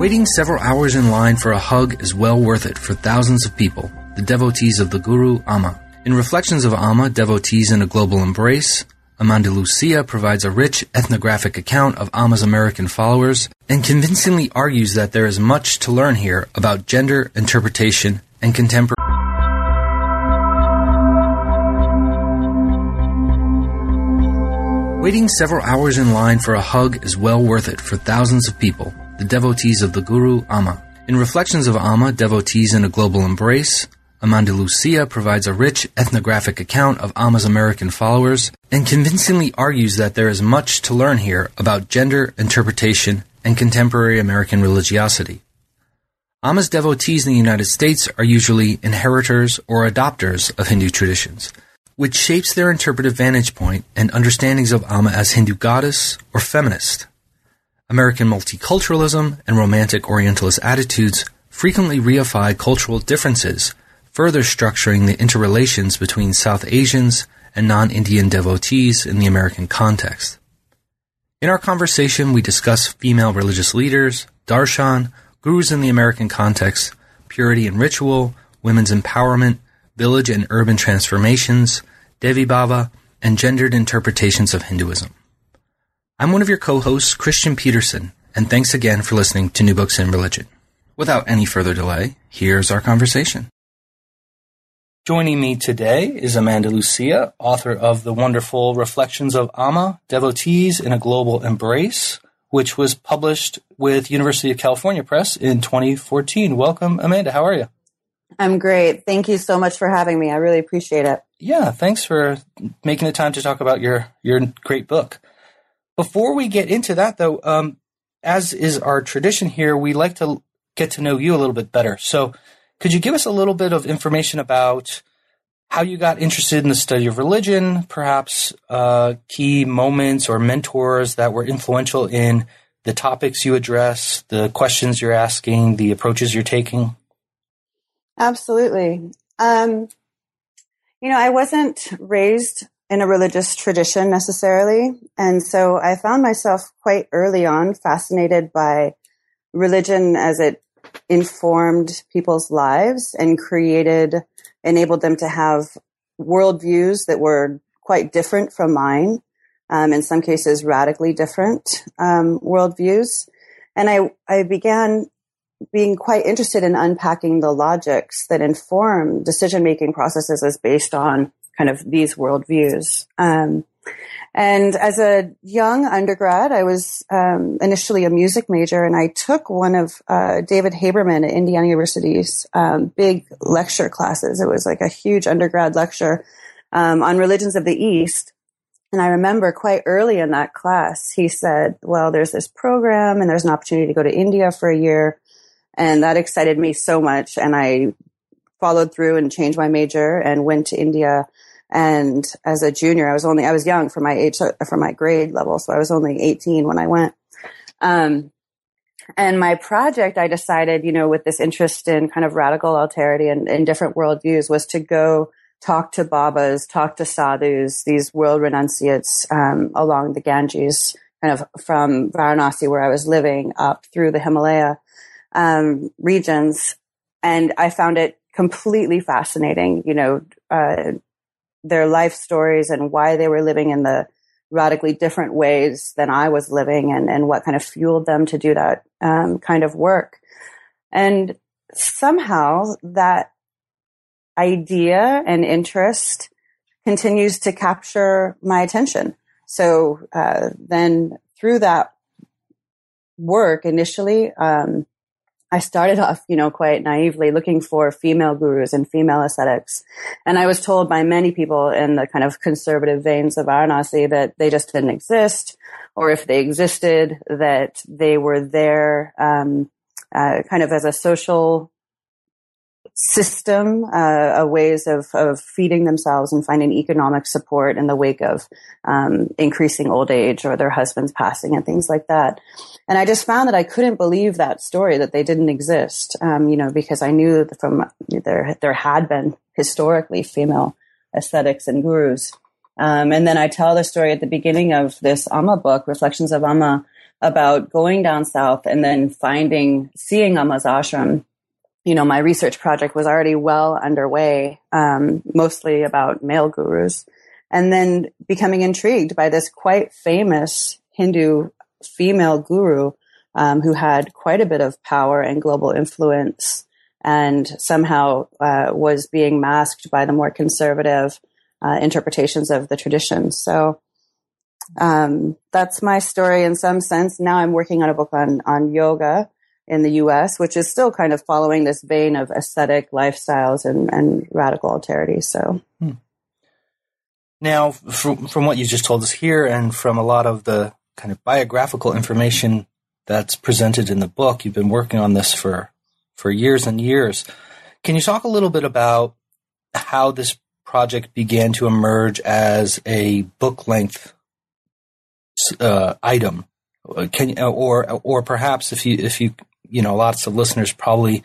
Waiting several hours in line for a hug is well worth it for thousands of people, the devotees of the Guru Amma. In Reflections of Amma, Devotees in a Global Embrace, Amanda Lucia provides a rich ethnographic account of Amma's American followers and convincingly argues that there is much to learn here about gender, interpretation, and contemporary. Waiting several hours in line for a hug is well worth it for thousands of people, the devotees of the Guru Amma. In Reflections of Amma, Devotees in a Global Embrace, Amanda Lucia provides a rich ethnographic account of Amma's American followers and convincingly argues that there is much to learn here about gender, interpretation, and contemporary American religiosity. Amma's devotees in the United States are usually inheritors or adopters of Hindu traditions, which shapes their interpretive vantage point and understandings of Amma as Hindu goddess or feminist. American multiculturalism and romantic Orientalist attitudes frequently reify cultural differences, further structuring the interrelations between South Asians and non-Indian devotees in the American context. In our conversation, we discuss female religious leaders, darshan, gurus in the American context, purity and ritual, women's empowerment, village and urban transformations, Devi Bhava, and gendered interpretations of Hinduism. I'm one of your co-hosts, Christian Peterson, and thanks again for listening to New Books in Religion. Without any further delay, here's our conversation. Joining me today is Amanda Lucia, author of the wonderful Reflections of Amma, Devotees in a Global Embrace, which was published with University of California Press in 2014. Welcome, Amanda. How are you? I'm great. Thank you so much for having me. I really appreciate it. Yeah, thanks for making the time to talk about your your great book. Before we get into that, though, um, as is our tradition here, we like to get to know you a little bit better. So, could you give us a little bit of information about how you got interested in the study of religion, perhaps uh, key moments or mentors that were influential in the topics you address, the questions you're asking, the approaches you're taking? Absolutely. Um, you know, I wasn't raised in a religious tradition necessarily. And so I found myself quite early on fascinated by religion as it informed people's lives and created, enabled them to have worldviews that were quite different from mine. Um, in some cases, radically different um, worldviews. And I, I began being quite interested in unpacking the logics that inform decision making processes as based on kind of these worldviews. Um, and as a young undergrad, I was um, initially a music major, and I took one of uh, David Haberman at Indiana University's um, big lecture classes. It was like a huge undergrad lecture um, on religions of the East. And I remember quite early in that class, he said, "Well, there's this program, and there's an opportunity to go to India for a year." And that excited me so much. And I followed through and changed my major and went to India and as a junior, I was only, I was young for my age, for my grade level. So I was only 18 when I went. Um, and my project, I decided, you know, with this interest in kind of radical alterity and, and different worldviews was to go talk to Babas, talk to sadhus, these world renunciates, um, along the Ganges, kind of from Varanasi where I was living up through the Himalaya, um, regions. And I found it completely fascinating, you know, uh, their life stories and why they were living in the radically different ways than I was living and, and what kind of fueled them to do that um, kind of work. And somehow that idea and interest continues to capture my attention. So uh, then through that work initially, um, I started off, you know, quite naively looking for female gurus and female ascetics. And I was told by many people in the kind of conservative veins of Varanasi that they just didn't exist, or if they existed, that they were there um, uh, kind of as a social system, uh, ways of, of feeding themselves and finding economic support in the wake of um, increasing old age or their husbands passing and things like that. And I just found that I couldn't believe that story that they didn't exist, um, you know, because I knew that from there there had been historically female ascetics and gurus. Um, and then I tell the story at the beginning of this Amma book, Reflections of Amma, about going down south and then finding, seeing Amma's ashram you know, my research project was already well underway, um, mostly about male gurus, and then becoming intrigued by this quite famous Hindu female guru um, who had quite a bit of power and global influence, and somehow uh, was being masked by the more conservative uh, interpretations of the tradition. So. Um, that's my story in some sense. Now I'm working on a book on on yoga, in the US, which is still kind of following this vein of ascetic lifestyles and, and radical austerity. So. Hmm. Now, from, from what you just told us here and from a lot of the kind of biographical information that's presented in the book, you've been working on this for, for years and years. Can you talk a little bit about how this project began to emerge as a book length uh, item? Can or or perhaps if you if you you know, lots of listeners probably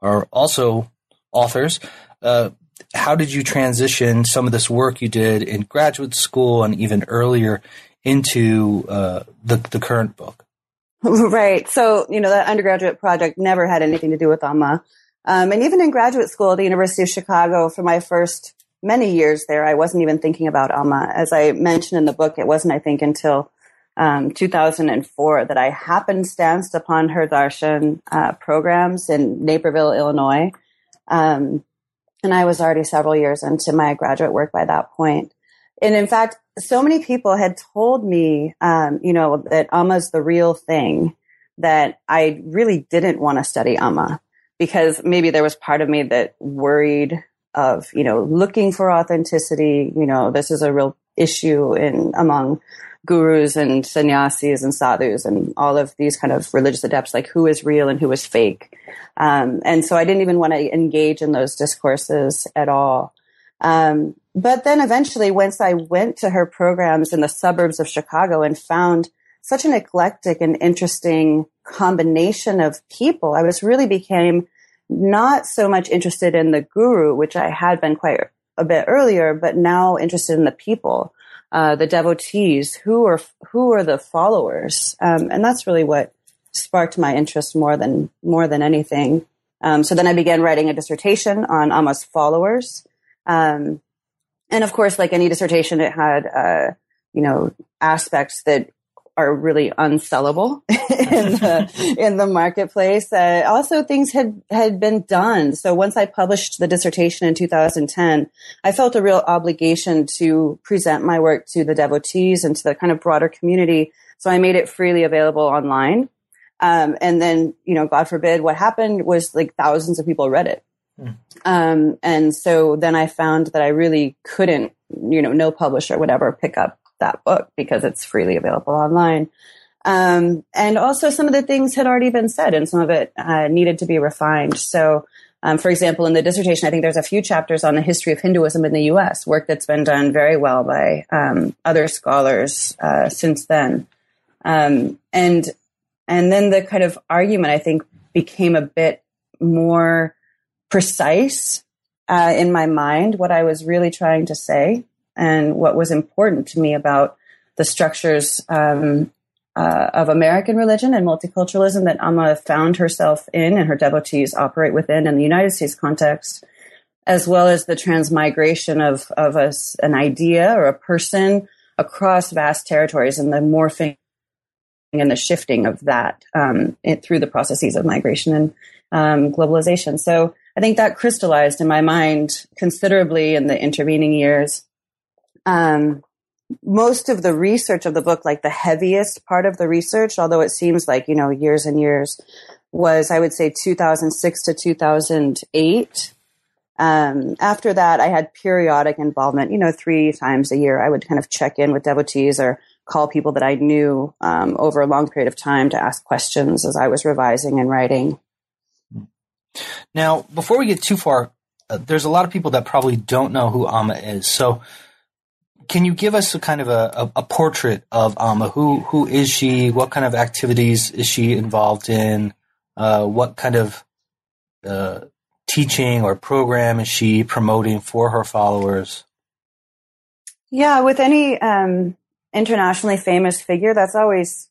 are also authors. Uh, how did you transition some of this work you did in graduate school and even earlier into uh, the the current book? Right. So you know, that undergraduate project never had anything to do with Amma, um, and even in graduate school at the University of Chicago, for my first many years there, I wasn't even thinking about Amma. As I mentioned in the book, it wasn't, I think, until um, 2004 that I happenstanced upon her darshan uh, programs in Naperville, Illinois. Um, and I was already several years into my graduate work by that point. And in fact, so many people had told me, um, you know, that Amma's the real thing that I really didn't want to study Amma because maybe there was part of me that worried of, you know, looking for authenticity. You know, this is a real issue in among gurus and sannyasis and sadhus and all of these kind of religious adepts, like who is real and who is fake. Um, and so I didn't even want to engage in those discourses at all. Um, but then eventually, once I went to her programs in the suburbs of Chicago and found such an eclectic and interesting combination of people, I was really became not so much interested in the guru, which I had been quite a bit earlier, but now interested in the people uh, the devotees, who are who are the followers, um, and that's really what sparked my interest more than more than anything. Um, so then I began writing a dissertation on Amma's followers, um, and of course, like any dissertation, it had uh, you know aspects that are really unsellable in the in the marketplace. Uh, also, things had had been done. So once I published the dissertation in 2010, I felt a real obligation to present my work to the devotees and to the kind of broader community. So I made it freely available online. Um, and then, you know, God forbid, what happened was like thousands of people read it. Mm. Um, and so then I found that I really couldn't, you know, no publisher would ever pick up that book because it's freely available online. Um, and also some of the things had already been said and some of it uh, needed to be refined. So, um, for example, in the dissertation, I think there's a few chapters on the history of Hinduism in the U.S., work that's been done very well by um, other scholars uh, since then. Um, and and then the kind of argument I think became a bit more precise uh, in my mind what I was really trying to say and what was important to me about the structures um, uh, of American religion and multiculturalism that Amma found herself in and her devotees operate within in the United States context, as well as the transmigration of, of a, an idea or a person across vast territories and the morphing and the shifting of that um, it, through the processes of migration and um, globalization. So I think that crystallized in my mind considerably in the intervening years um, most of the research of the book, like the heaviest part of the research, although it seems like, you know, years and years was, I would say, 2006 to 2008. Um, after that, I had periodic involvement, you know, three times a year. I would kind of check in with devotees or call people that I knew um, over a long period of time to ask questions as I was revising and writing. Now, before we get too far, uh, there's a lot of people that probably don't know who Amma is. So, can you give us a kind of a, a, a, portrait of Amma? Who who is she? What kind of activities is she involved in? Uh, what kind of uh, teaching or program is she promoting for her followers? Yeah, with any um, internationally famous figure, that's always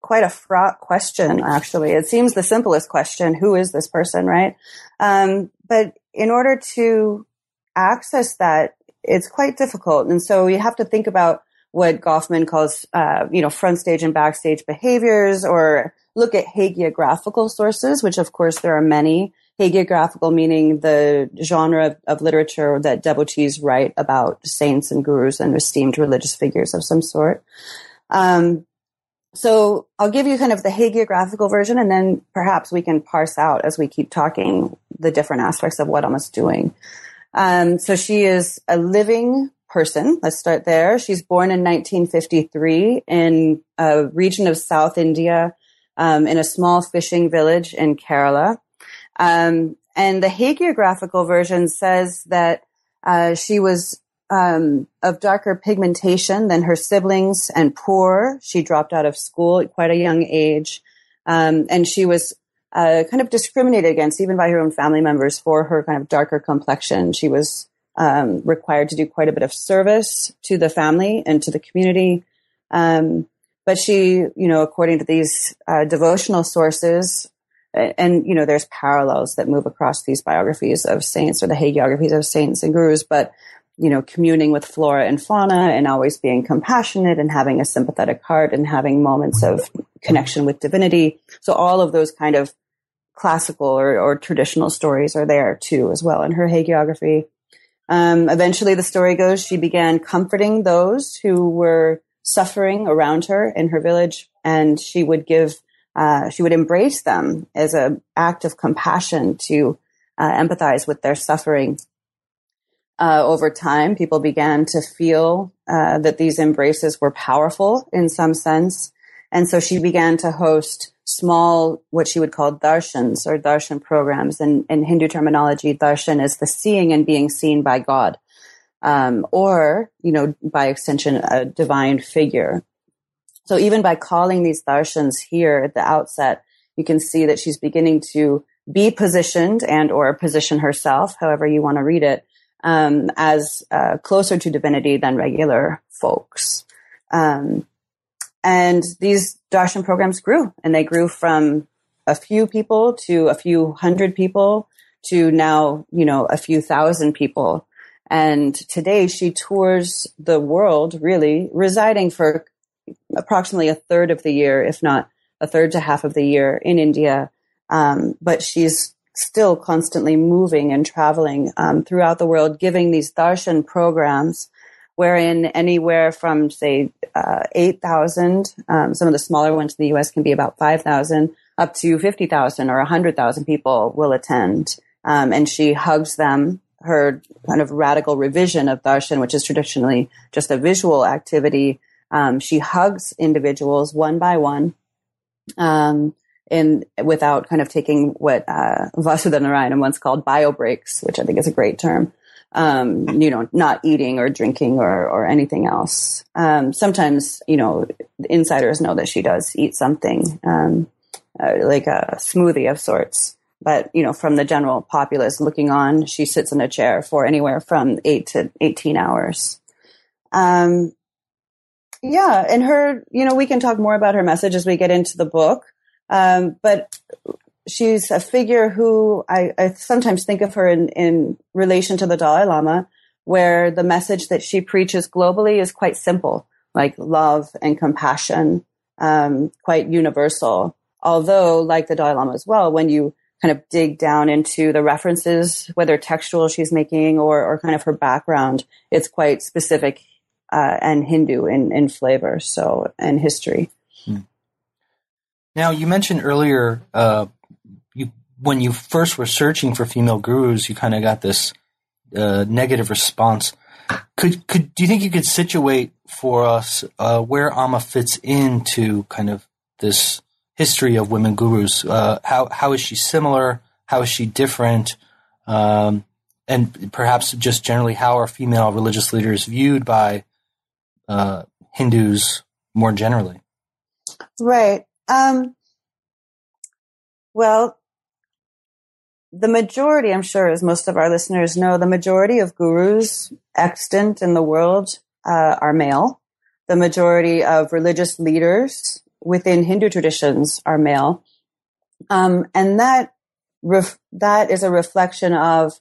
quite a fraught question, actually. It seems the simplest question who is this person, right? Um, but in order to access that, it's quite difficult. And so you have to think about what Goffman calls, uh, you know, front stage and backstage behaviors or look at hagiographical sources, which of course there are many. Hagiographical meaning the genre of, of literature that devotees write about saints and gurus and esteemed religious figures of some sort. Um, so I'll give you kind of the hagiographical version and then perhaps we can parse out as we keep talking the different aspects of what Amma's doing. Um, so she is a living person. Let's start there. She's born in 1953 in a region of South India, um, in a small fishing village in Kerala. Um, and the hagiographical version says that uh, she was um, of darker pigmentation than her siblings and poor. She dropped out of school at quite a young age. Um, and she was uh, kind of discriminated against even by her own family members for her kind of darker complexion. She was um, required to do quite a bit of service to the family and to the community. Um, but she, you know, according to these uh, devotional sources, and you know, there's parallels that move across these biographies of saints or the hagiographies of saints and gurus, but you know, communing with flora and fauna and always being compassionate and having a sympathetic heart and having moments of connection with divinity. So all of those kind of classical or, or traditional stories are there too, as well in her hagiography. Um, eventually, the story goes she began comforting those who were suffering around her in her village, and she would give, uh, she would embrace them as an act of compassion to uh, empathize with their suffering uh, over time, people began to feel uh, that these embraces were powerful in some sense. And so she began to host small, what she would call darshans or darshan programs. And in Hindu terminology, darshan is the seeing and being seen by God. Um, or, you know, by extension, a divine figure. So even by calling these darshans here at the outset, you can see that she's beginning to be positioned and or position herself, however you want to read it, um, as uh, closer to divinity than regular folks. Um, and these darshan programs grew, and they grew from a few people to a few hundred people to now, you know, a few thousand people. And today she tours the world, really, residing for approximately a third of the year, if not a third to half of the year in India. Um, but she's still constantly moving and traveling um, throughout the world, giving these darshan programs, wherein anywhere from say uh, eight thousand, um, some of the smaller ones in the U.S. can be about five thousand, up to fifty thousand or hundred thousand people will attend, um, and she hugs them. Her kind of radical revision of darshan, which is traditionally just a visual activity, um, she hugs individuals one by one. Um, in without kind of taking what uh, Vasudha Narayan once called bio breaks, which I think is a great term. Um, you know, not eating or drinking or, or anything else. Um, sometimes, you know, insiders know that she does eat something, um, uh, like a smoothie of sorts. But, you know, from the general populace looking on, she sits in a chair for anywhere from eight to 18 hours. Um, yeah. And her, you know, we can talk more about her message as we get into the book. Um, but she's a figure who I, I, sometimes think of her in, in relation to the Dalai Lama, where the message that she preaches globally is quite simple, like love and compassion, um, quite universal. Although, like the Dalai Lama as well, when you kind of dig down into the references, whether textual she's making or, or kind of her background, it's quite specific uh, and Hindu in, in flavor, so and history. Now, you mentioned earlier uh, when you first were searching for female gurus, you kind of got this uh, negative response. Could could do you think you could situate for us uh, where Amma fits into kind of this history of women gurus? Uh, how how is she similar? How is she different? Um, and perhaps just generally, how are female religious leaders viewed by uh, Hindus more generally? Right. Um, well, the majority, I'm sure, as most of our listeners know, the majority of gurus extant in the world uh, are male. The majority of religious leaders within Hindu traditions are male. Um, and that ref- that is a reflection of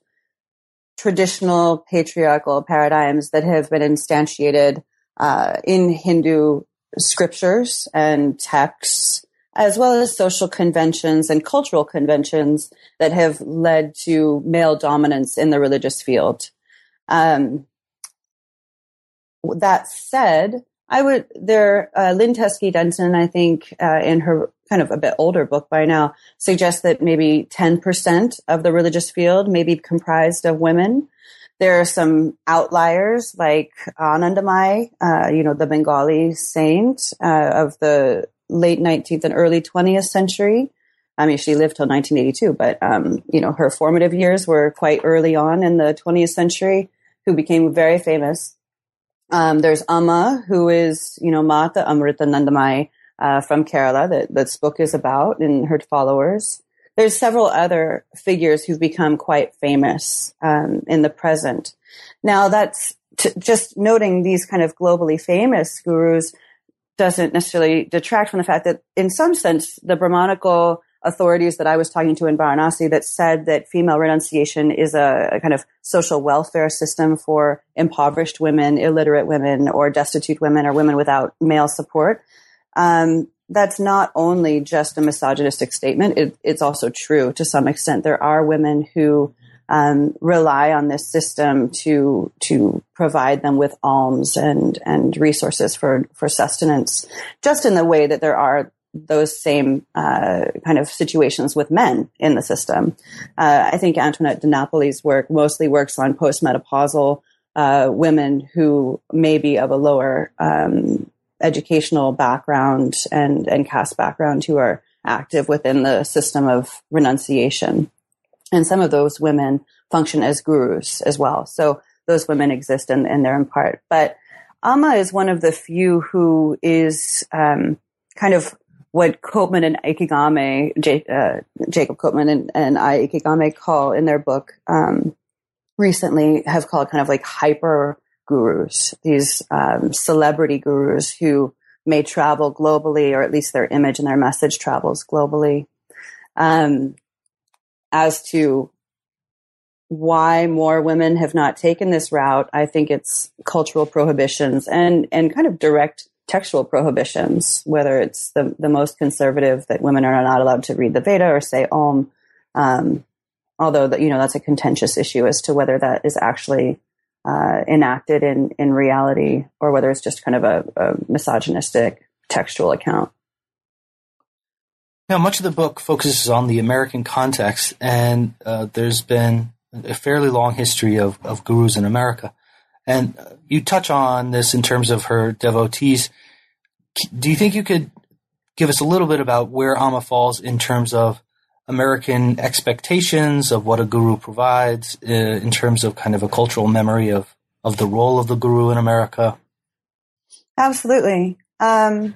traditional patriarchal paradigms that have been instantiated uh, in Hindu scriptures and texts, as well as social conventions and cultural conventions that have led to male dominance in the religious field. Um, that said, I would there uh, Lynn Teskey Denton, I think, uh, in her kind of a bit older book by now, suggests that maybe ten percent of the religious field may be comprised of women. There are some outliers like Anandamayi, uh, you know, the Bengali saint uh, of the late 19th and early 20th century. I mean, she lived till 1982, but, um, you know, her formative years were quite early on in the 20th century, who became very famous. Um, there's Amma, who is, you know, Mata Amritanandamayi uh, from Kerala that this book is about and her followers. There's several other figures who've become quite famous um, in the present. Now, that's t- just noting these kind of globally famous gurus doesn't necessarily detract from the fact that, in some sense, the Brahmanical authorities that I was talking to in Varanasi that said that female renunciation is a, a, kind of social welfare system for impoverished women, illiterate women, or destitute women, or women without male support. Um, that's not only just a misogynistic statement, it, it's also true to some extent. There are women who um, rely on this system to to provide them with alms and and resources for for sustenance, just in the way that there are those same uh, kind of situations with men in the system. Uh, I think Antoinette de Napoli's work mostly works on postmenopausal uh, women who may be of a lower um, educational background and, and caste background who are active within the system of renunciation. And some of those women function as gurus as well. So those women exist and, and they're in part. But Amma is one of the few who is um, kind of what Copeman and Ikegami, J, uh, Jacob Copeman and, and I Ikegami call in their book um, recently have called kind of like hyper gurus, these um, celebrity gurus who may travel globally, or at least their image and their message travels globally. Um, as to why more women have not taken this route, I think it's cultural prohibitions and, and kind of direct textual prohibitions, whether it's the, the most conservative that women are not allowed to read the Veda or say Om. Um, although that, you know, that's a contentious issue as to whether that is actually uh, enacted in, in reality or whether it's just kind of a, a misogynistic textual account. Now, much of the book focuses on the American context, and uh, there's been a fairly long history of, of gurus in America. And uh, you touch on this in terms of her devotees. Do you think you could give us a little bit about where Amma falls in terms of American expectations of what a guru provides uh, in terms of kind of a cultural memory of, of the role of the guru in America? Absolutely. Um,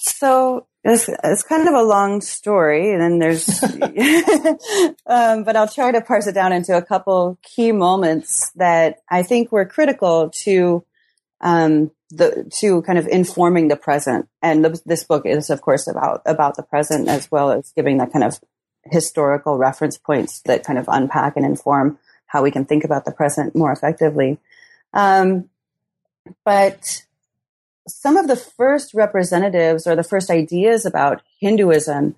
so it's, it's kind of a long story, and then there's, um, but I'll try to parse it down into a couple key moments that I think were critical to um, the to kind of informing the present. And the, this book is, of course, about about the present as well as giving that kind of historical reference points that kind of unpack and inform how we can think about the present more effectively. Um, but some of the first representatives or the first ideas about Hinduism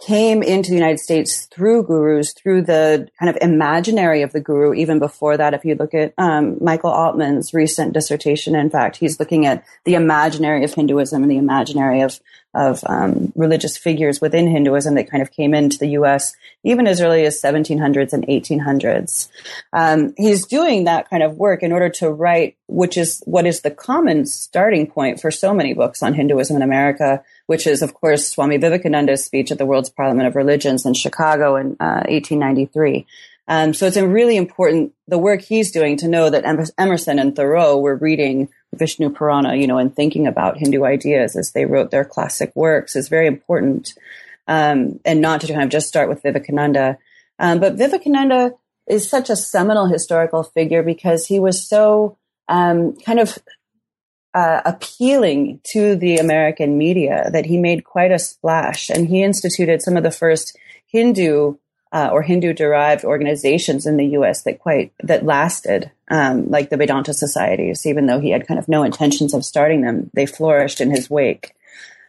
came into the United States through gurus, through the kind of imaginary of the guru. Even before that, if you look at um, Michael Altman's recent dissertation, in fact, he's looking at the imaginary of Hinduism and the imaginary of of um, religious figures within Hinduism that kind of came into the U.S. even as early as 1700s and 1800s. Um, he's doing that kind of work in order to write, which is what is the common starting point for so many books on Hinduism in America, which is, of course, Swami Vivekananda's speech at the World's Parliament of Religions in Chicago in uh, 1893. Um, so it's a really important the work he's doing to know that Emerson and Thoreau were reading Vishnu Purana, you know, and thinking about Hindu ideas as they wrote their classic works is very important. Um, and not to kind of just start with Vivekananda. Um, but Vivekananda is such a seminal historical figure because he was so um, kind of uh, appealing to the American media that he made quite a splash. And he instituted some of the first Hindu uh, or Hindu derived organizations in the U.S. that quite that lasted, um, like the Vedanta societies. Even though he had kind of no intentions of starting them, they flourished in his wake.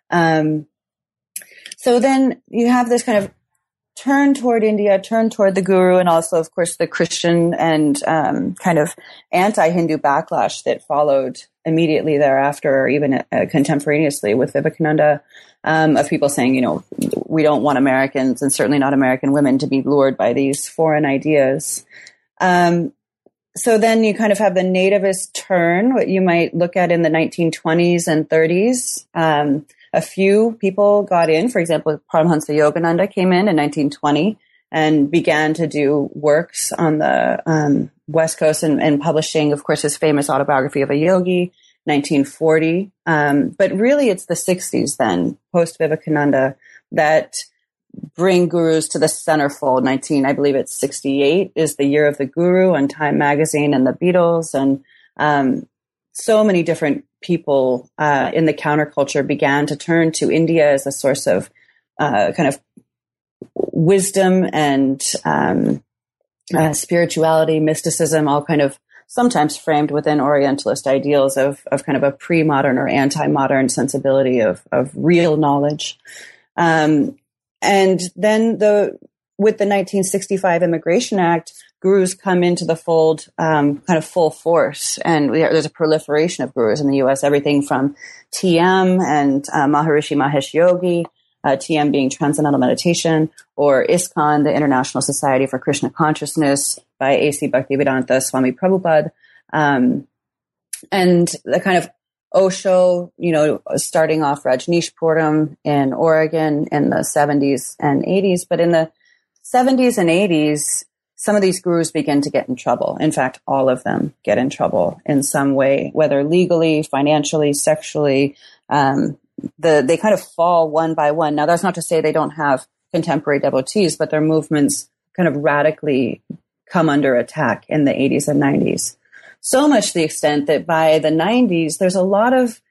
Um, so then you have this kind of turn toward India, turn toward the guru, and also, of course, the Christian and um, kind of anti-Hindu backlash that followed immediately thereafter, or even uh, contemporaneously with Vivekananda um, of people saying, you know, we don't want Americans and certainly not American women to be lured by these foreign ideas. Um, so then you kind of have the nativist turn, what you might look at in the 1920s and 30s. Um, a few people got in. For example, Paramhansa Yogananda came in in 1920 and began to do works on the um, West Coast and, and, publishing, of course, his famous autobiography of a yogi 1940. Um, but really, it's the 60s then, post Vivekananda, that bring gurus to the centerfold. 19, I believe it's 68 is the year of the guru on Time Magazine and the Beatles. And um, so many different people uh, in the counterculture began to turn to India as a source of uh, kind of wisdom and um, uh, spirituality, mysticism, all kind of sometimes framed within Orientalist ideals of, of kind of a pre-modern or anti-modern sensibility of, of real knowledge. Um, and then the, with the 1965 Immigration Act, gurus come into the fold um, kind of full force. And there's a proliferation of gurus in the U.S., everything from TM and uh, Maharishi Mahesh Yogi, uh, TM being Transcendental Meditation, or ISKCON, the International Society for Krishna Consciousness by A.C. Bhaktivedanta Swami Prabhupada. Um, and the kind of Osho, you know, starting off Rajneeshpuram in Oregon in the 70s and 80s. But in the 70s and 80s, some of these gurus begin to get in trouble. In fact, all of them get in trouble in some way, whether legally, financially, sexually. Um, the they kind of fall one by one. Now, that's not to say they don't have contemporary devotees, but their movements kind of radically come under attack in the 80s and 90s. So much to the extent that by the 90s, there's a lot of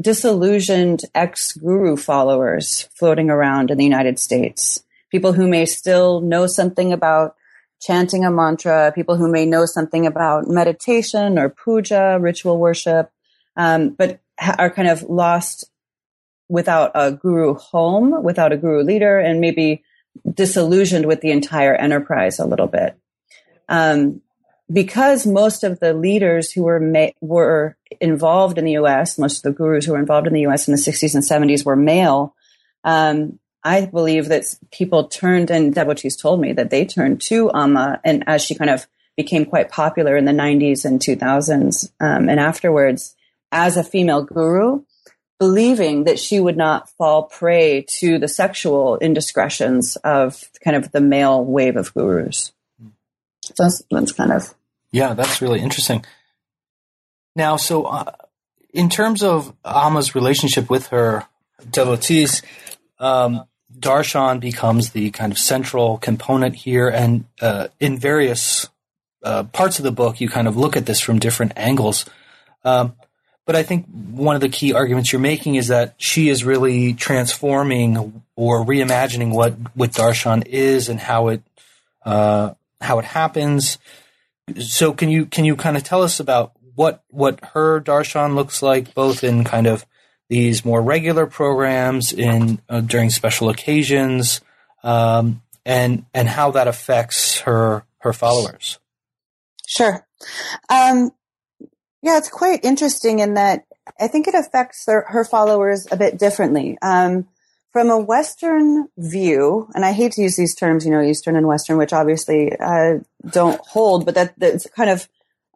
disillusioned ex guru followers floating around in the United States. People who may still know something about chanting a mantra, people who may know something about meditation or puja, ritual worship, um, but ha- are kind of lost without a guru home, without a guru leader, and maybe disillusioned with the entire enterprise a little bit. Um, because most of the leaders who were ma- were involved in the U.S., most of the gurus who were involved in the U.S. in the 60s and 70s were male. Um, I believe that people turned, and devotees told me that they turned to Amma, and as she kind of became quite popular in the 90s and 2000s, um, and afterwards, as a female guru, believing that she would not fall prey to the sexual indiscretions of kind of the male wave of gurus. So that's, that's kind of. Yeah, that's really interesting. Now, so uh, in terms of Amma's relationship with her devotees, um, darshan becomes the kind of central component here, and uh, in various uh, parts of the book, you kind of look at this from different angles. Um, but I think one of the key arguments you're making is that she is really transforming or reimagining what what darshan is and how it uh, how it happens. So can you can you kind of tell us about what what her darshan looks like, both in kind of these more regular programs in uh, during special occasions, um, and and how that affects her her followers. Sure. Um, yeah, it's quite interesting in that I think it affects her, her followers a bit differently. Um, from a Western view, and I hate to use these terms, you know, Eastern and Western, which obviously uh, don't hold, but that that's kind of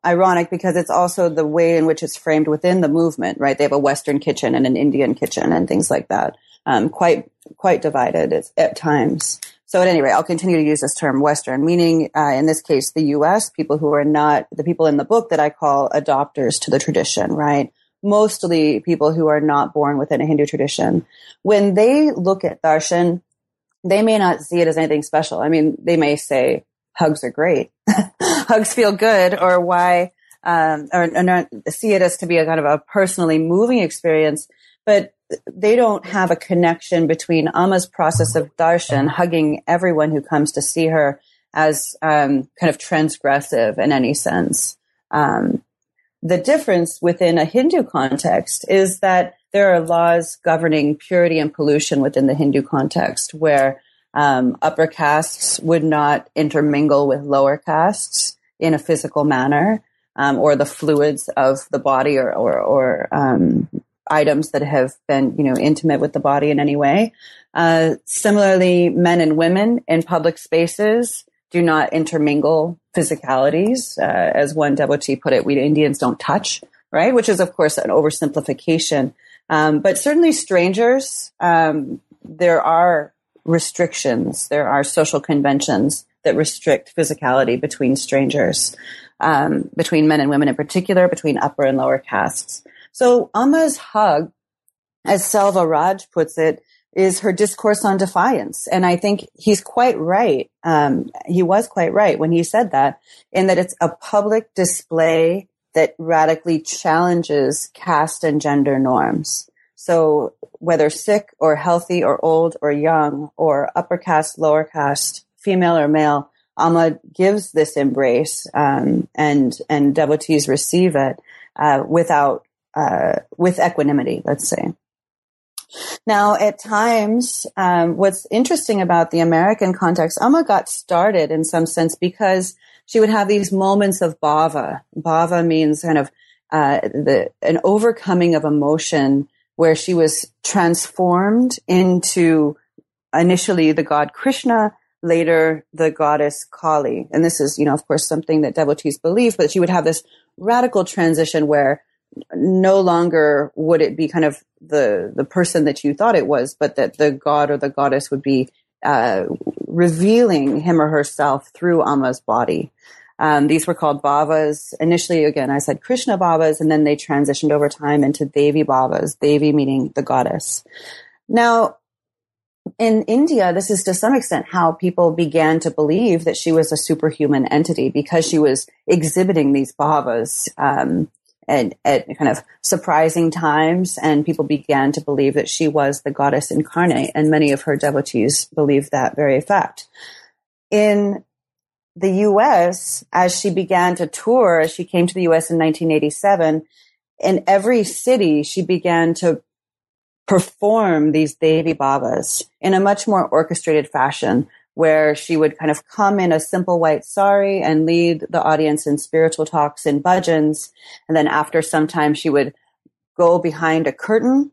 ironic because it's also the way in which it's framed within the movement, right? They have a Western kitchen and an Indian kitchen and things like that. Um, quite quite divided at, at, times. So at any rate, I'll continue to use this term Western, meaning uh, in this case the U.S. people who are not the people in the book that I call adopters to the tradition, right? Mostly people who are not born within a Hindu tradition. When they look at darshan, they may not see it as anything special. I mean, they may say, hugs are great. hugs feel good or why, um, or, or not see it as to be a kind of a personally moving experience, but they don't have a connection between Amma's process of darshan, hugging everyone who comes to see her as um, kind of transgressive in any sense. Um, the difference within a Hindu context is that there are laws governing purity and pollution within the Hindu context, where um, upper castes would not intermingle with lower castes in a physical manner, um, or the fluids of the body, or or, or um, items that have been you know intimate with the body in any way. Uh, similarly, men and women in public spaces do not intermingle physicalities. Uh, as one devotee put it, we Indians don't touch, right? Which is of course an oversimplification. Um, but certainly strangers, um, there are restrictions. There are social conventions that restrict physicality between strangers, um, between men and women in particular, between upper and lower castes. So Amma's hug, as Selva Raj puts it, is her discourse on defiance. And I think he's quite right. Um, he was quite right when he said that, in that it's a public display that radically challenges caste and gender norms. So whether sick or healthy or old or young or upper caste, lower caste, female or male, Amma gives this embrace, um, and and devotees receive it uh, without uh, with equanimity. Let's say. Now, at times, um, what's interesting about the American context, Amma got started in some sense because she would have these moments of bhava. Bhava means kind of uh, the an overcoming of emotion where she was transformed into initially the god Krishna, later the goddess Kali. And this is, you know, of course, something that devotees believe, but she would have this radical transition where no longer would it be kind of the the person that you thought it was, but that the god or the goddess would be uh, revealing him or herself through Amma's body. Um, these were called bhavas. Initially, again, I said Krishna bhavas, and then they transitioned over time into Devi bhavas, Devi meaning the goddess. Now, in India, this is to some extent how people began to believe that she was a superhuman entity because she was exhibiting these bhavas um, at, at kind of surprising times, and people began to believe that she was the goddess incarnate, and many of her devotees believed that very fact. In the US, as she began to tour, as she came to the US in 1987, in every city, she began to perform these Devi Bhavas in a much more orchestrated fashion, where she would kind of come in a simple white sari and lead the audience in spiritual talks and bhajans. And then after some time, she would go behind a curtain.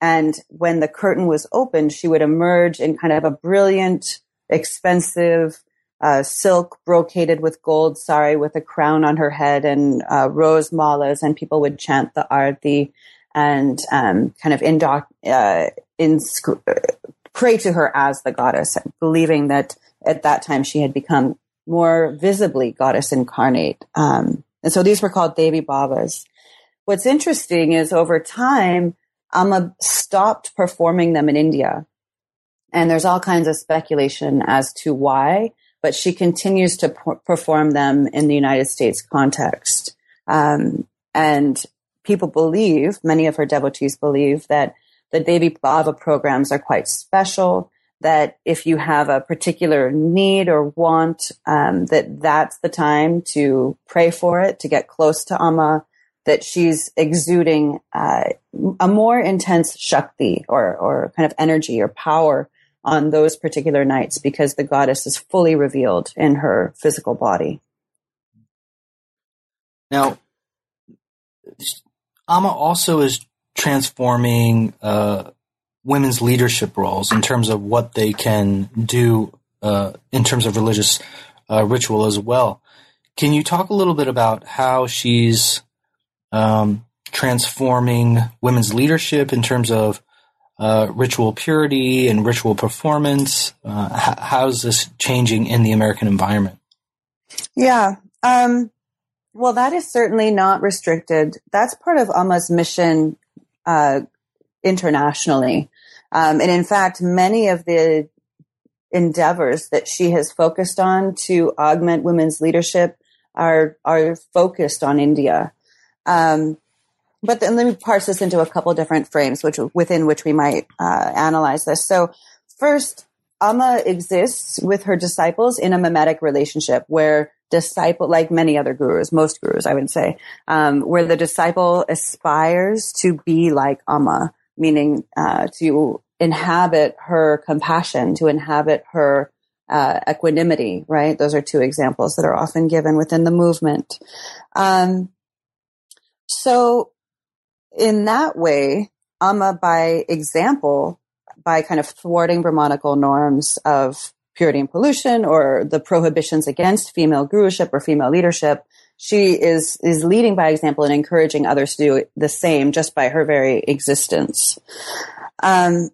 And when the curtain was opened, she would emerge in kind of a brilliant, expensive, uh, silk brocaded with gold sari with a crown on her head and uh, rose malas, and people would chant the arti and um, kind of indoc- uh, insc- pray to her as the goddess, believing that at that time she had become more visibly goddess incarnate. Um, and so these were called Devi Bhavas. What's interesting is over time, Amma stopped performing them in India. And there's all kinds of speculation as to why but she continues to perform them in the United States context. Um, and people believe, many of her devotees believe that the Devi Bhava programs are quite special. That if you have a particular need or want, um, that that's the time to pray for it, to get close to Amma, that she's exuding uh, a more intense Shakti or, or kind of energy or power on those particular nights because the goddess is fully revealed in her physical body. Now, Amma also is transforming uh, women's leadership roles in terms of what they can do uh, in terms of religious uh, ritual as well. Can you talk a little bit about how she's um, transforming women's leadership in terms of uh, ritual purity and ritual performance? Uh, how's this changing in the American environment? Yeah. Um, well, that is certainly not restricted. That's part of Amma's mission uh, internationally. Um, and in fact, many of the endeavors that she has focused on to augment women's leadership are are focused on India. Um, but then let me parse this into a couple different frames, which within which we might uh, analyze this. So, first, Amma exists with her disciples in a mimetic relationship where disciple, like many other gurus, most gurus, I would say, um, where the disciple aspires to be like Amma, meaning uh, to inhabit her compassion, to inhabit her uh, equanimity, right? Those are two examples that are often given within the movement. Um, so, in that way, Amma, by example, by kind of thwarting Brahmanical norms of purity and pollution or the prohibitions against female guruship or female leadership, she is is leading by example and encouraging others to do the same just by her very existence. Um,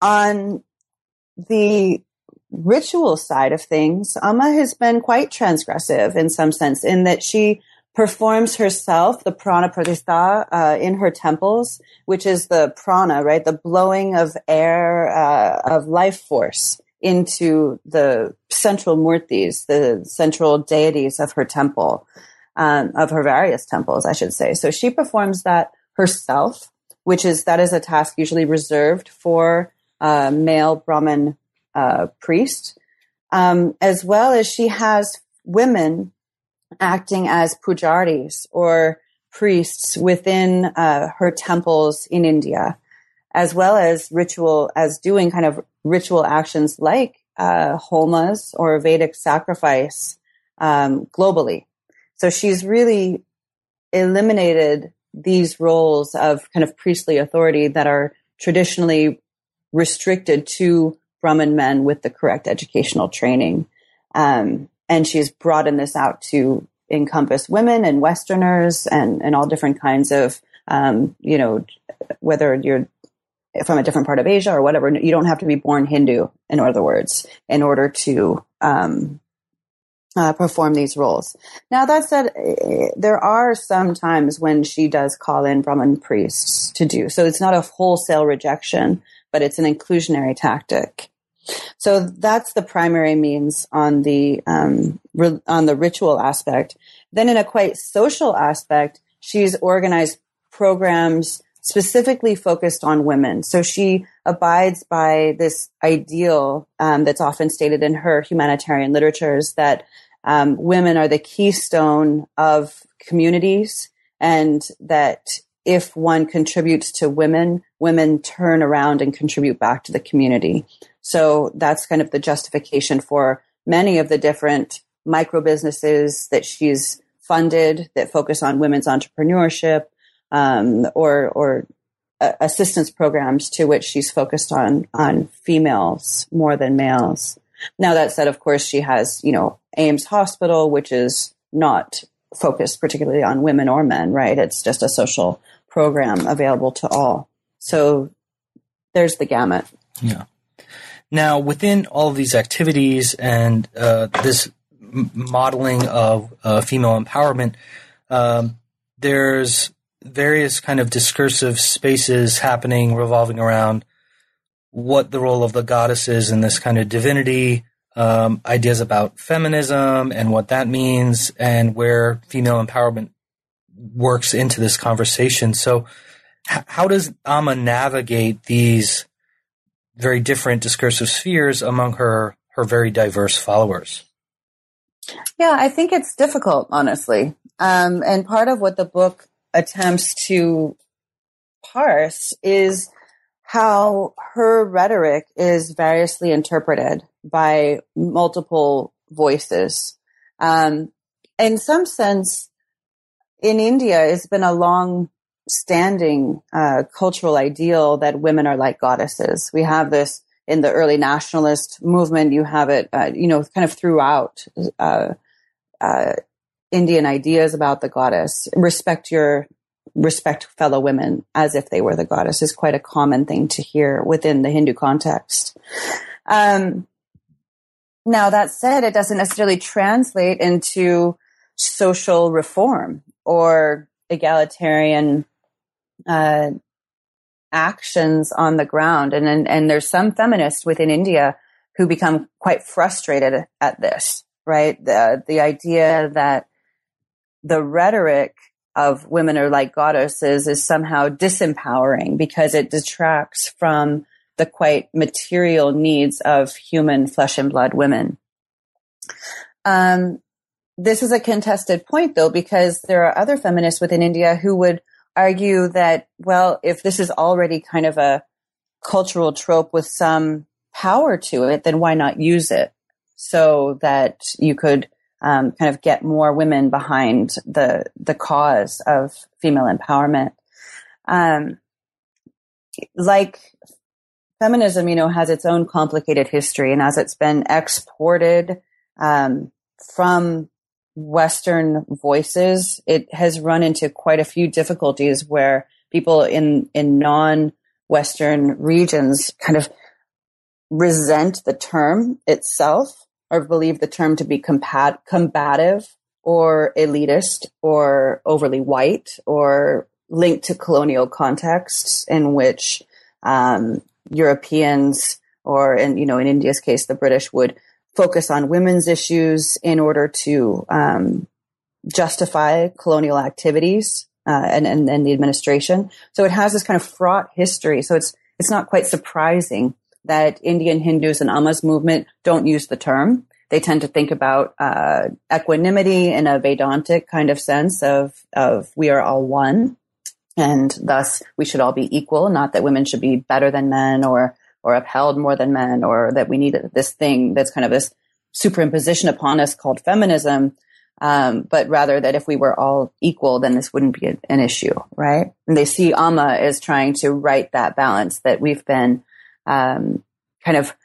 on the ritual side of things, Amma has been quite transgressive in some sense, in that she performs herself the prana pratishta uh, in her temples, which is the prana, right, the blowing of air uh, of life force into the central murtis, the central deities of her temple, um, of her various temples, I should say. So she performs that herself, which is that is a task usually reserved for uh, male Brahmin uh, priest, um, as well as she has women acting as pujaris or priests within uh, her temples in India, as well as ritual, as doing kind of ritual actions like uh, homas or Vedic sacrifice um, globally. So she's really eliminated these roles of kind of priestly authority that are traditionally restricted to Brahmin men with the correct educational training. Um, and she's broadened this out to encompass women and Westerners and, and all different kinds of, um, you know, whether you're from a different part of Asia or whatever, you don't have to be born Hindu, in other words, in order to um, uh, perform these roles. Now, that said, eh, there are some times when she does call in Brahmin priests to do. So it's not a wholesale rejection, but it's an inclusionary tactic. So that's the primary means on the um, re- on the ritual aspect. Then, in a quite social aspect, she's organized programs specifically focused on women. So she abides by this ideal um, that's often stated in her humanitarian literatures that um, women are the keystone of communities and that if one contributes to women, women turn around and contribute back to the community. So that's kind of the justification for many of the different micro businesses that she's funded that focus on women's entrepreneurship um, or or uh, assistance programs to which she's focused on on females more than males. Now that said, of course, she has you know AIMS Hospital, which is not focused particularly on women or men, right? It's just a social program available to all. So there's the gamut. Yeah. Now, within all of these activities and uh, this modeling of uh, female empowerment, um, there's various kind of discursive spaces happening revolving around what the role of the goddess is in this kind of divinity, um, ideas about feminism and what that means, and where female empowerment works into this conversation. So, h- how does Amma navigate these very different discursive spheres among her her very diverse followers? Yeah, I think it's difficult, honestly. Um, and part of what the book attempts to parse is how her rhetoric is variously interpreted by multiple voices. Um, in some sense, in India, it's been a long standing uh, cultural ideal that women are like goddesses. We have this in the early nationalist movement. You have it, uh, you know, kind of throughout uh, uh Indian ideas about the goddess. Respect your respect fellow women as if they were the goddess is quite a common thing to hear within the Hindu context. Um, now that said, it doesn't necessarily translate into social reform or egalitarian uh, actions on the ground. And, and, and there's some feminists within India who become quite frustrated at this, right? The, the idea that the rhetoric of women are like goddesses is somehow disempowering because it detracts from the quite material needs of human flesh and blood women. Um, this is a contested point though, because there are other feminists within India who would argue that, well, if this is already kind of a cultural trope with some power to it, then why not use it so that you could um, kind of get more women behind the the cause of female empowerment. Um, like feminism, you know, has its own complicated history, and as it's been exported um, from Western voices, it has run into quite a few difficulties where people in in non Western regions kind of resent the term itself or believe the term to be compat- combative or elitist or overly white or linked to colonial contexts in which um, Europeans or in you know in India's case the British would focus on women's issues in order to um, justify colonial activities uh, and, and, and the administration. So it has this kind of fraught history. So it's it's not quite surprising that Indian Hindus and Amma's movement don't use the term. They tend to think about uh, equanimity in a Vedantic kind of sense of of we are all one, and thus we should all be equal. Not that women should be better than men or or upheld more than men, or that we need this thing that's kind of this superimposition upon us called feminism. Um, but rather that if we were all equal, then this wouldn't be an issue, right? And they see Amma as trying to right that balance that we've been um, kind of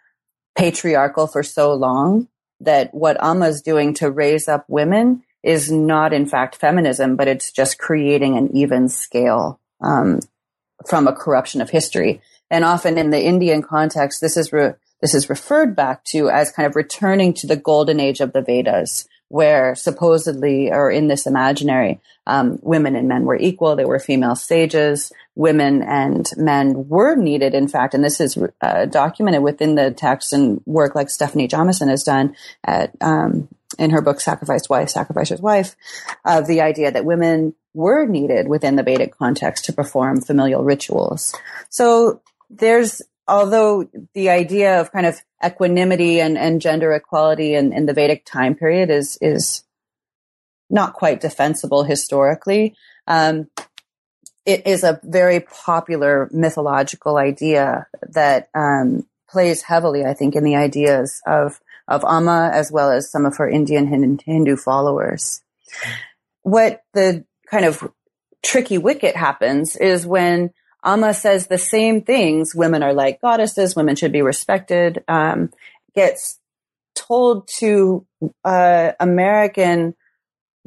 patriarchal for so long that what Amma is doing to raise up women is not in fact feminism, but it's just creating an even scale um, from a corruption of history. And often in the Indian context, this is re- this is referred back to as kind of returning to the golden age of the Vedas, where supposedly, or in this imaginary, um, women and men were equal. They were female sages. Women and men were needed, in fact, and this is uh, documented within the text and work like Stephanie Jamison has done at, um, in her book Sacrificed Wife, Sacrificer's Wife, of the idea that women were needed within the Vedic context to perform familial rituals. So there's although the idea of kind of equanimity and, and gender equality in, in the Vedic time period is is not quite defensible historically, um, it is a very popular mythological idea that um, plays heavily, I think, in the ideas of of Amma as well as some of her Indian Hindu followers. What the kind of tricky wicket happens is when Amma says the same things. Women are like goddesses. Women should be respected. Um, gets told to uh, American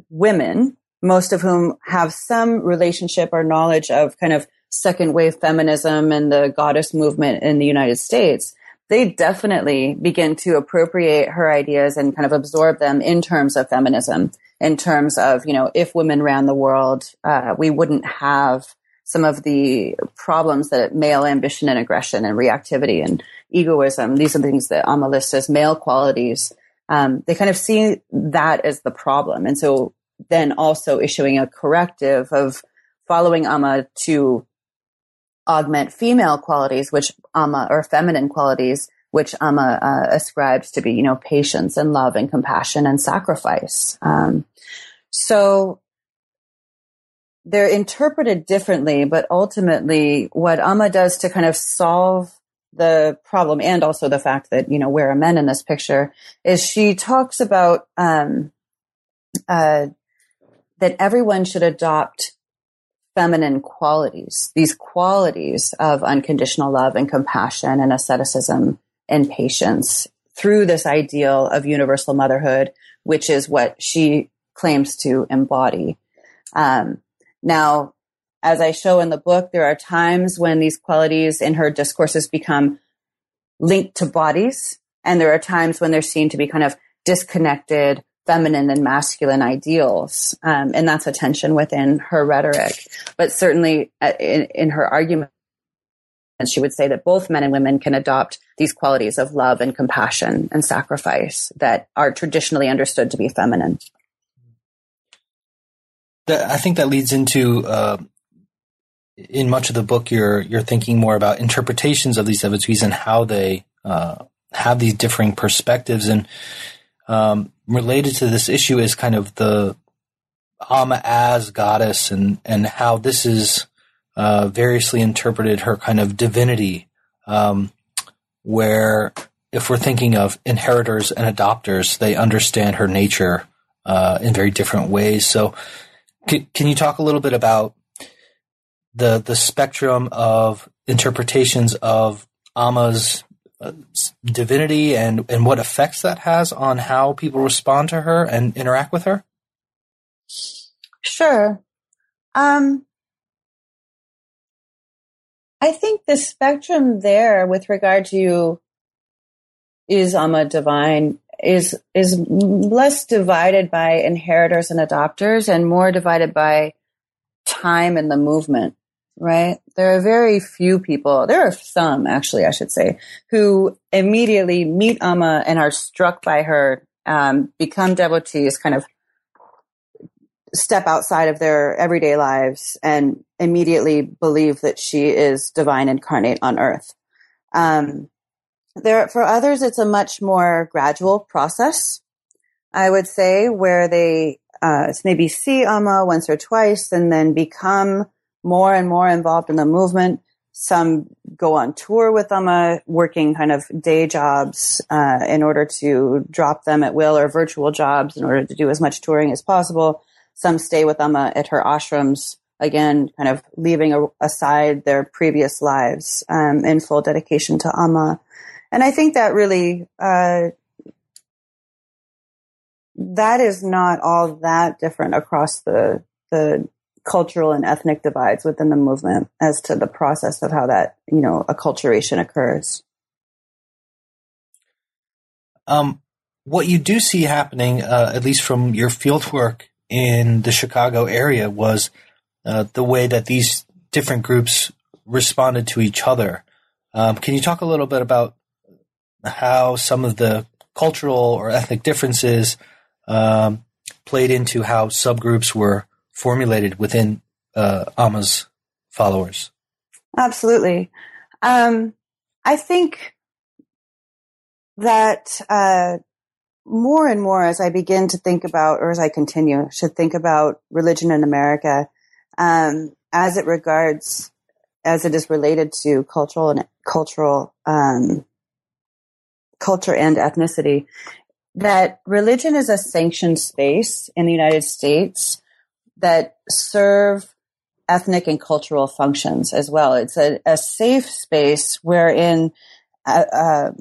women, most of whom have some relationship or knowledge of kind of second wave feminism and the goddess movement in the United States, they definitely begin to appropriate her ideas and kind of absorb them in terms of feminism, in terms of, you know, if women ran the world, uh, we wouldn't have some of the problems that male ambition and aggression and reactivity and egoism, these are things that Amma lists as male qualities. Um, they kind of see that as the problem. And so then also issuing a corrective of following Amma to augment female qualities, which Amma or feminine qualities, which Amma uh, ascribes to be, you know, patience and love and compassion and sacrifice. Um, so they're interpreted differently, but ultimately what Amma does to kind of solve the problem and also the fact that, you know, where are men in this picture is she talks about, um, uh, that everyone should adopt feminine qualities, these qualities of unconditional love and compassion and asceticism and patience through this ideal of universal motherhood, which is what she claims to embody. Um, now, as I show in the book, there are times when these qualities in her discourses become linked to bodies, and there are times when they're seen to be kind of disconnected feminine and masculine ideals. Um, and that's a tension within her rhetoric. But certainly uh, in, in her argument, she would say that both men and women can adopt these qualities of love and compassion and sacrifice that are traditionally understood to be feminine. I think that leads into uh, in much of the book, you're you're thinking more about interpretations of these devotees and how they uh, have these differing perspectives. And um, related to this issue is kind of the Amma as goddess and and how this is uh, variously interpreted her kind of divinity, um, where if we're thinking of inheritors and adopters, they understand her nature uh, in very different ways. So, can, you talk a little bit about the the spectrum of interpretations of Amma's uh, divinity and and what effects that has on how people respond to her and interact with her? Sure. Um, I think the spectrum there with regard to is Amma divine is is less divided by inheritors and adopters and more divided by time and the movement right? There are very few people, there are some actually, I should say, who immediately meet Amma and are struck by her, um, become devotees, kind of step outside of their everyday lives and immediately believe that she is divine incarnate on earth. Um, there, for others, it's a much more gradual process. I would say where they uh, maybe see Amma once or twice and then become more and more involved in the movement. Some go on tour with Amma, working kind of day jobs uh, in order to drop them at will or virtual jobs in order to do as much touring as possible. Some stay with Amma at her ashrams, again, kind of leaving a, aside their previous lives um, in full dedication to Amma. And I think that really, uh, that is not all that different across the the cultural and ethnic divides within the movement as to the process of how that, you know, acculturation occurs. Um, what you do see happening, uh, at least from your field work in the Chicago area, was uh, the way that these different groups responded to each other. Um, can you talk a little bit about how some of the cultural or ethnic differences um, played into how subgroups were formulated within uh, Amma's followers? Absolutely. Um, I think that uh, more and more as I begin to think about, or as I continue to think about religion in America, um, as it regards, as it is related to cultural and cultural um, culture and ethnicity, that religion is a sanctioned space in the United States that serve ethnic and cultural functions as well. It's a, a safe space wherein uh, uh,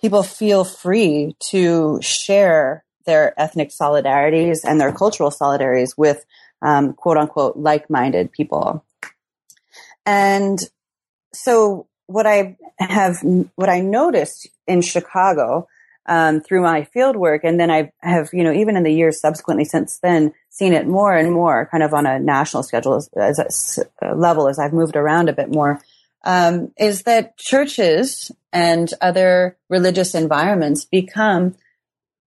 people feel free to share their ethnic solidarities and their cultural solidarities with um, quote unquote like-minded people. And so what I have, what I noticed in Chicago um, through my field work, and then I have, you know, even in the years subsequently since then, seen it more and more kind of on a national schedule as, as a level as I've moved around a bit more, um, is that churches and other religious environments become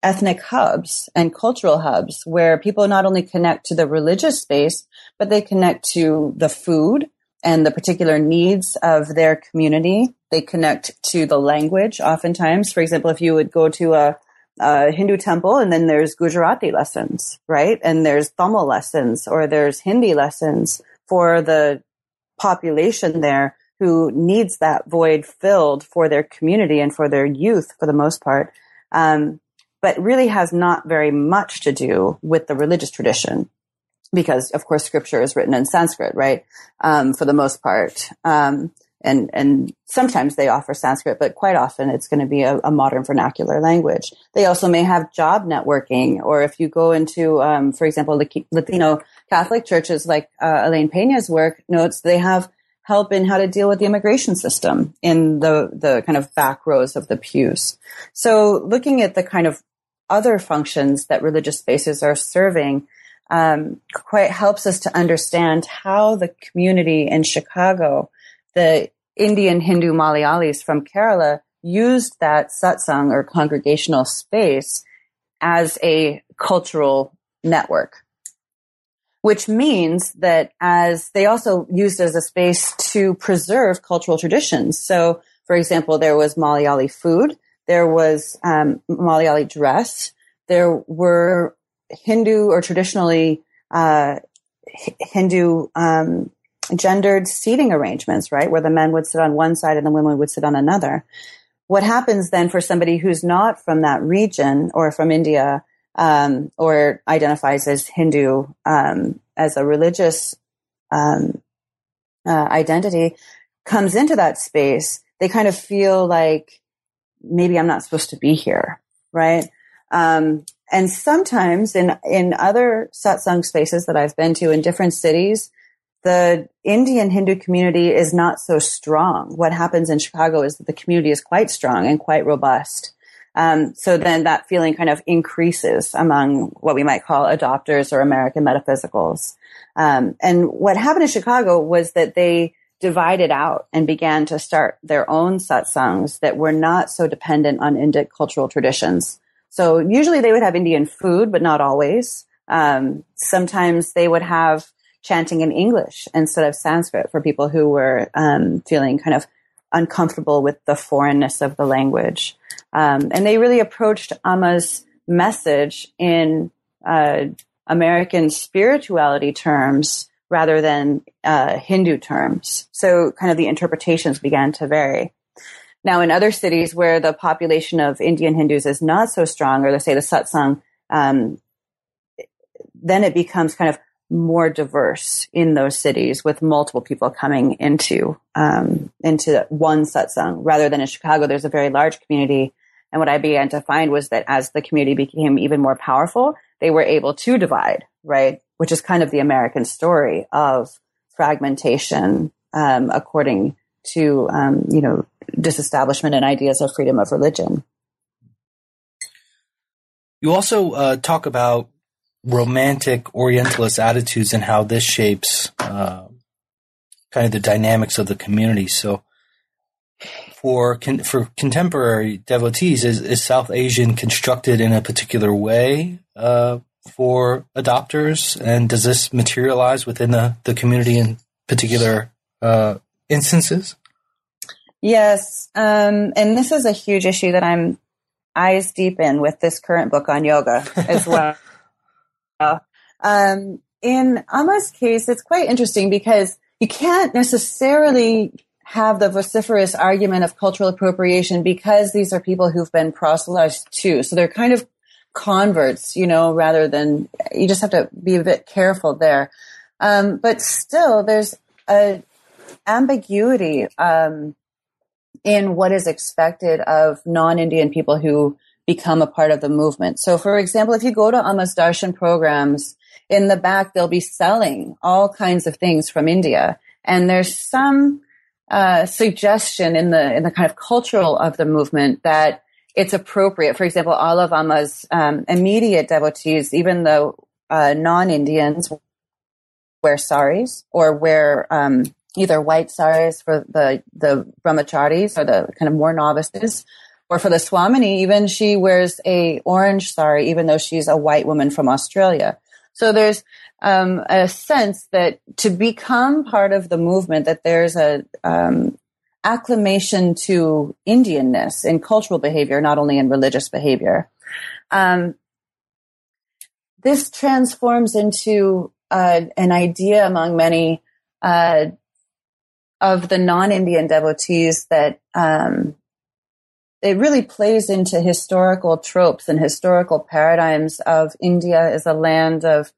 ethnic hubs and cultural hubs where people not only connect to the religious space, but they connect to the food and the particular needs of their community. They connect to the language oftentimes. For example, if you would go to a a Hindu temple and then there's Gujarati lessons, right? And there's Tamil lessons or there's Hindi lessons for the population there who needs that void filled for their community and for their youth for the most part. Um, but really has not very much to do with the religious tradition because of course scripture is written in Sanskrit, right? Um, for the most part. Um, and and sometimes they offer Sanskrit, but quite often it's going to be a, a, modern vernacular language. They also may have job networking, or if you go into, um, for example, Latino Catholic churches like uh, Elaine Pena's work notes, they have help in how to deal with the immigration system in the the kind of back rows of the pews. So, looking at the kind of other functions that religious spaces are serving. Um, quite helps us to understand how the community in Chicago the Indian Hindu Malayalis from Kerala used that satsang or congregational space as a cultural network. Which means that as they also used as a space to preserve cultural traditions. So, for example, there was Malayali food, there was um, Malayali dress, there were Hindu or traditionally uh, Hindu um, gendered seating arrangements, right? Where the men would sit on one side and the women would sit on another. What happens then for somebody who's not from that region or from India, um, or identifies as Hindu, um, as a religious, um, uh, identity comes into that space, they kind of feel like maybe I'm not supposed to be here, right? Um, and sometimes in in other satsang spaces that I've been to in different cities, the Indian Hindu community is not so strong. What happens in Chicago is that the community is quite strong and quite robust. Um, so then that feeling kind of increases among what we might call adopters or American metaphysicals. Um, and what happened in Chicago was that they divided out and began to start their own satsangs that were not so dependent on Indic cultural traditions. So usually they would have Indian food, but not always. Um, sometimes they would have chanting in English instead of Sanskrit for people who were um, feeling kind of uncomfortable with the foreignness of the language. Um, and they really approached Amma's message in uh, American spirituality terms rather than uh, Hindu terms. So kind of the interpretations began to vary. Now, in other cities where the population of Indian Hindus is not so strong, or let's say the satsang, um, then it becomes kind of more diverse in those cities with multiple people coming into um, into one satsang rather than in Chicago. There's a very large community, and what I began to find was that as the community became even more powerful, they were able to divide, right? Which is kind of the American story of fragmentation, um, according to um, you know disestablishment and ideas of freedom of religion. You also uh, talk about romantic Orientalist attitudes and how this shapes uh, kind of the dynamics of the community. So, for con- for contemporary devotees, is, is South Asian constructed in a particular way uh, for adopters, and does this materialize within the, the community in particular uh, instances? Yes, um, and this is a huge issue that I'm eyes deep in with this current book on yoga as well. Um, in Amma's case, it's quite interesting because you can't necessarily have the vociferous argument of cultural appropriation because these are people who've been proselytized too. So they're kind of converts, you know, rather than you just have to be a bit careful there. Um, but still, there's a ambiguity um, in what is expected of non-Indian people who become a part of the movement. So, for example, if you go to Amma's Darshan programs, in the back they'll be selling all kinds of things from India, and there's some uh, suggestion in the in the kind of cultural of the movement that it's appropriate. For example, all of Amma's um, immediate devotees, even though uh, non-Indians, wear saris or wear um, either white saris for the the brahmacharis or the kind of more novices, or for the Swamini, even she wears a orange sari, even though she's a white woman from Australia. So there's um, a sense that to become part of the movement, that there's a um, acclamation to Indianness in cultural behavior, not only in religious behavior. Um, this transforms into uh, an idea among many uh, of the non-Indian devotees that um, it really plays into historical tropes and historical paradigms of India as a land of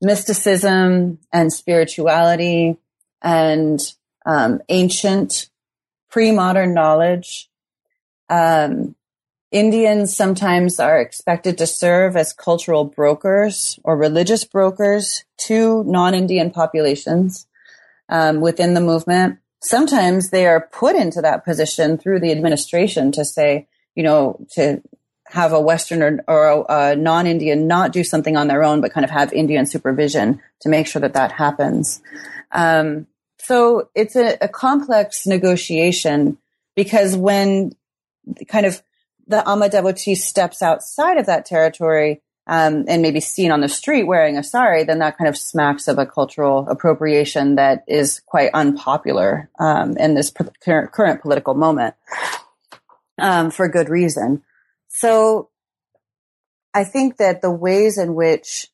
mysticism and spirituality and um, ancient pre-modern knowledge. Um, Indians sometimes are expected to serve as cultural brokers or religious brokers to non-Indian populations um, within the movement. Sometimes they are put into that position through the administration to say, you know, to have a Western or, or a, a non-Indian not do something on their own, but kind of have Indian supervision to make sure that that happens. Um, so it's a, a complex negotiation because when kind of the Amma devotee steps outside of that territory um, and maybe seen on the street wearing a sari, then that kind of smacks of a cultural appropriation that is quite unpopular um, in this current, political moment um, for good reason. So I think that the ways in which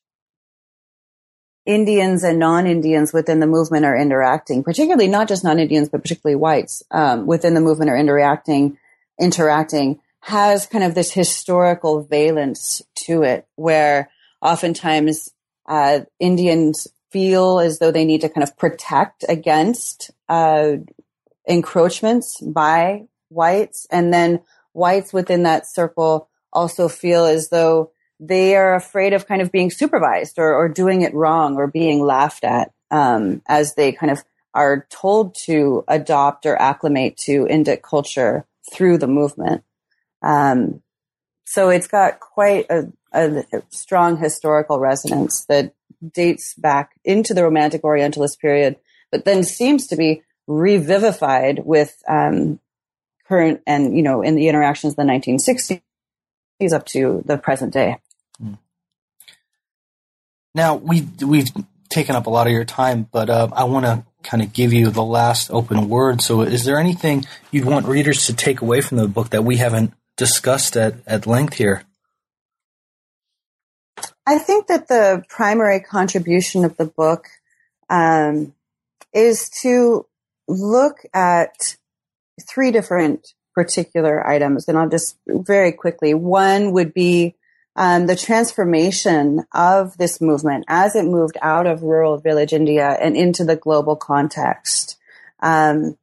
Indians and non-Indians within the movement are interacting, particularly not just non-Indians, but particularly whites um, within the movement are interacting, interacting has kind of this historical valence to it, where oftentimes uh, Indians feel as though they need to kind of protect against uh, encroachments by whites, and then whites within that circle also feel as though they are afraid of kind of being supervised or, or doing it wrong or being laughed at um, as they kind of are told to adopt or acclimate to Indic culture through the movement. Um, so it's got quite a, a, strong historical resonance that dates back into the Romantic Orientalist period, but then seems to be revivified with um, current and you know in the interactions of the 1960s up to the present day. Now we we've taken up a lot of your time, but uh, I want to kind of give you the last open word. So, is there anything you'd want readers to take away from the book that we haven't discussed at, at length here? I think that the primary contribution of the book um, is to look at three different particular items, and I'll just very quickly. One would be um, the transformation of this movement as it moved out of rural village India and into the global context. Um,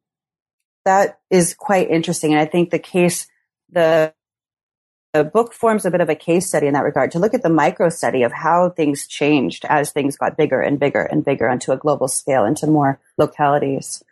that is quite interesting. And I think the case, the, the book forms a bit of a case study in that regard to look at the micro study of how things changed as things got bigger and bigger and bigger onto a global scale into more localities.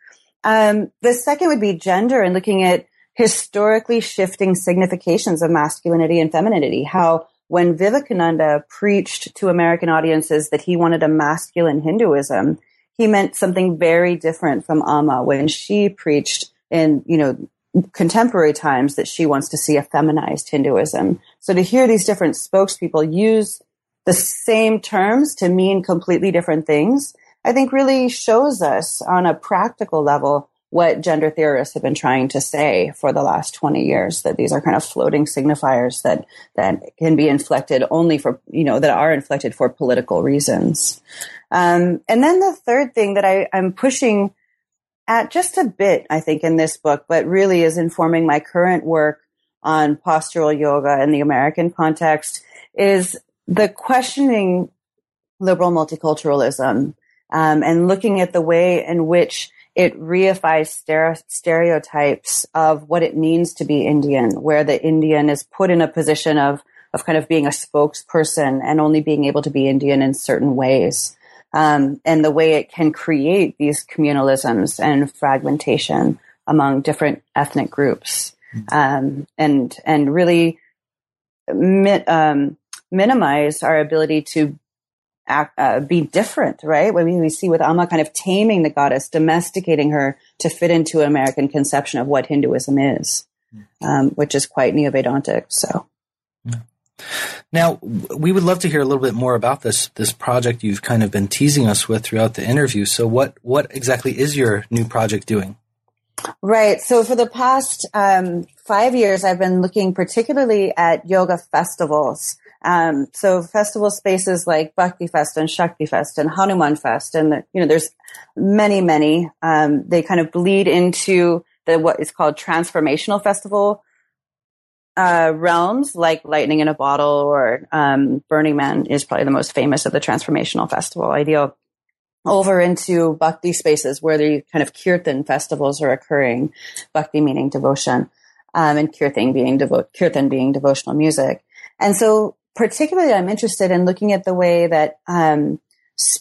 Um, the second would be gender and looking at historically shifting significations of masculinity and femininity, how when Vivekananda preached to American audiences that he wanted a masculine Hinduism, he meant something very different from Amma when she preached in, you know, contemporary times that she wants to see a feminized Hinduism. So to hear these different spokespeople use the same terms to mean completely different things, I think really shows us on a practical level what gender theorists have been trying to say for the last 20 years that these are kind of floating signifiers that that can be inflected only for you know that are inflected for political reasons um, and then the third thing that I, i'm pushing at just a bit i think in this book but really is informing my current work on postural yoga in the american context is the questioning liberal multiculturalism um, and looking at the way in which it reifies stereotypes of what it means to be Indian, where the Indian is put in a position of, of kind of being a spokesperson and only being able to be Indian in certain ways. Um, and the way it can create these communalisms and fragmentation among different ethnic groups. Mm-hmm. Um, and, and really mi- um, minimize our ability to act, uh, be different, right? When we see with Amma kind of taming the goddess, domesticating her to fit into an American conception of what Hinduism is, um, which is quite Neo-Vedantic. So. Now, we would love to hear a little bit more about this this project you've kind of been teasing us with throughout the interview. So, what what exactly is your new project doing? Right. So for the past um, five years, I've been looking particularly at yoga festivals. Um, so festival spaces like Bhakti Fest and Shakti Fest and Hanuman Fest, and you know, there's many, many. Um, they kind of bleed into the what is called transformational festival uh, realms, like Lightning in a Bottle or um, Burning Man is probably the most famous of the transformational festival ideal. Over into Bhakti spaces where the kind of Kirtan festivals are occurring. Bhakti meaning devotion, um, and Kirtan being Kirtan being devotional music. And so particularly I'm interested in looking at the way that um,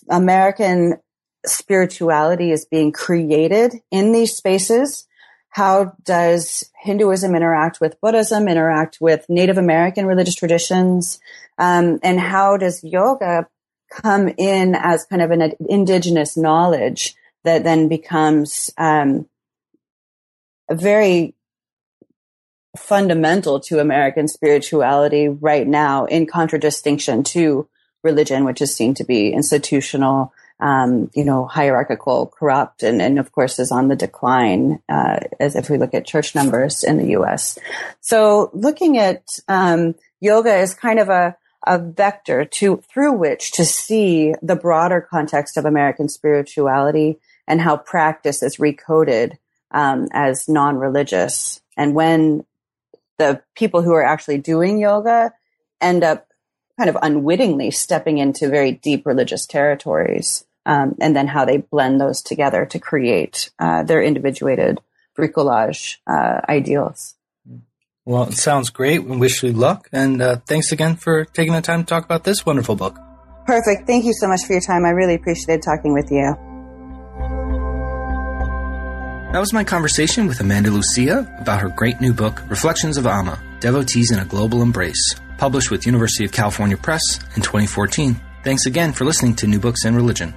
American spirituality is being created in these spaces. How does Hinduism interact with Buddhism, interact with Native American religious traditions? Um, and how does yoga come in as kind of an indigenous knowledge that then becomes um, very fundamental to American spirituality right now in contradistinction to religion, which is seen to be institutional, um, you know, hierarchical, corrupt, and, and of course is on the decline, uh, as if we look at church numbers in the U.S. So looking at um, yoga is kind of a a vector to through which to see the broader context of American spirituality and how practice is recoded um, as non-religious. And when the people who are actually doing yoga end up kind of unwittingly stepping into very deep religious territories, um, and then how they blend those together to create uh, their individuated bricolage uh, ideals. Well, it sounds great. We wish you luck, and uh, thanks again for taking the time to talk about this wonderful book. Perfect. Thank you so much for your time. I really appreciated talking with you. That was my conversation with Amanda Lucia about her great new book, Reflections of Amma Devotees in a Global Embrace, published with University of California Press in 2014. Thanks again for listening to New Books in Religion.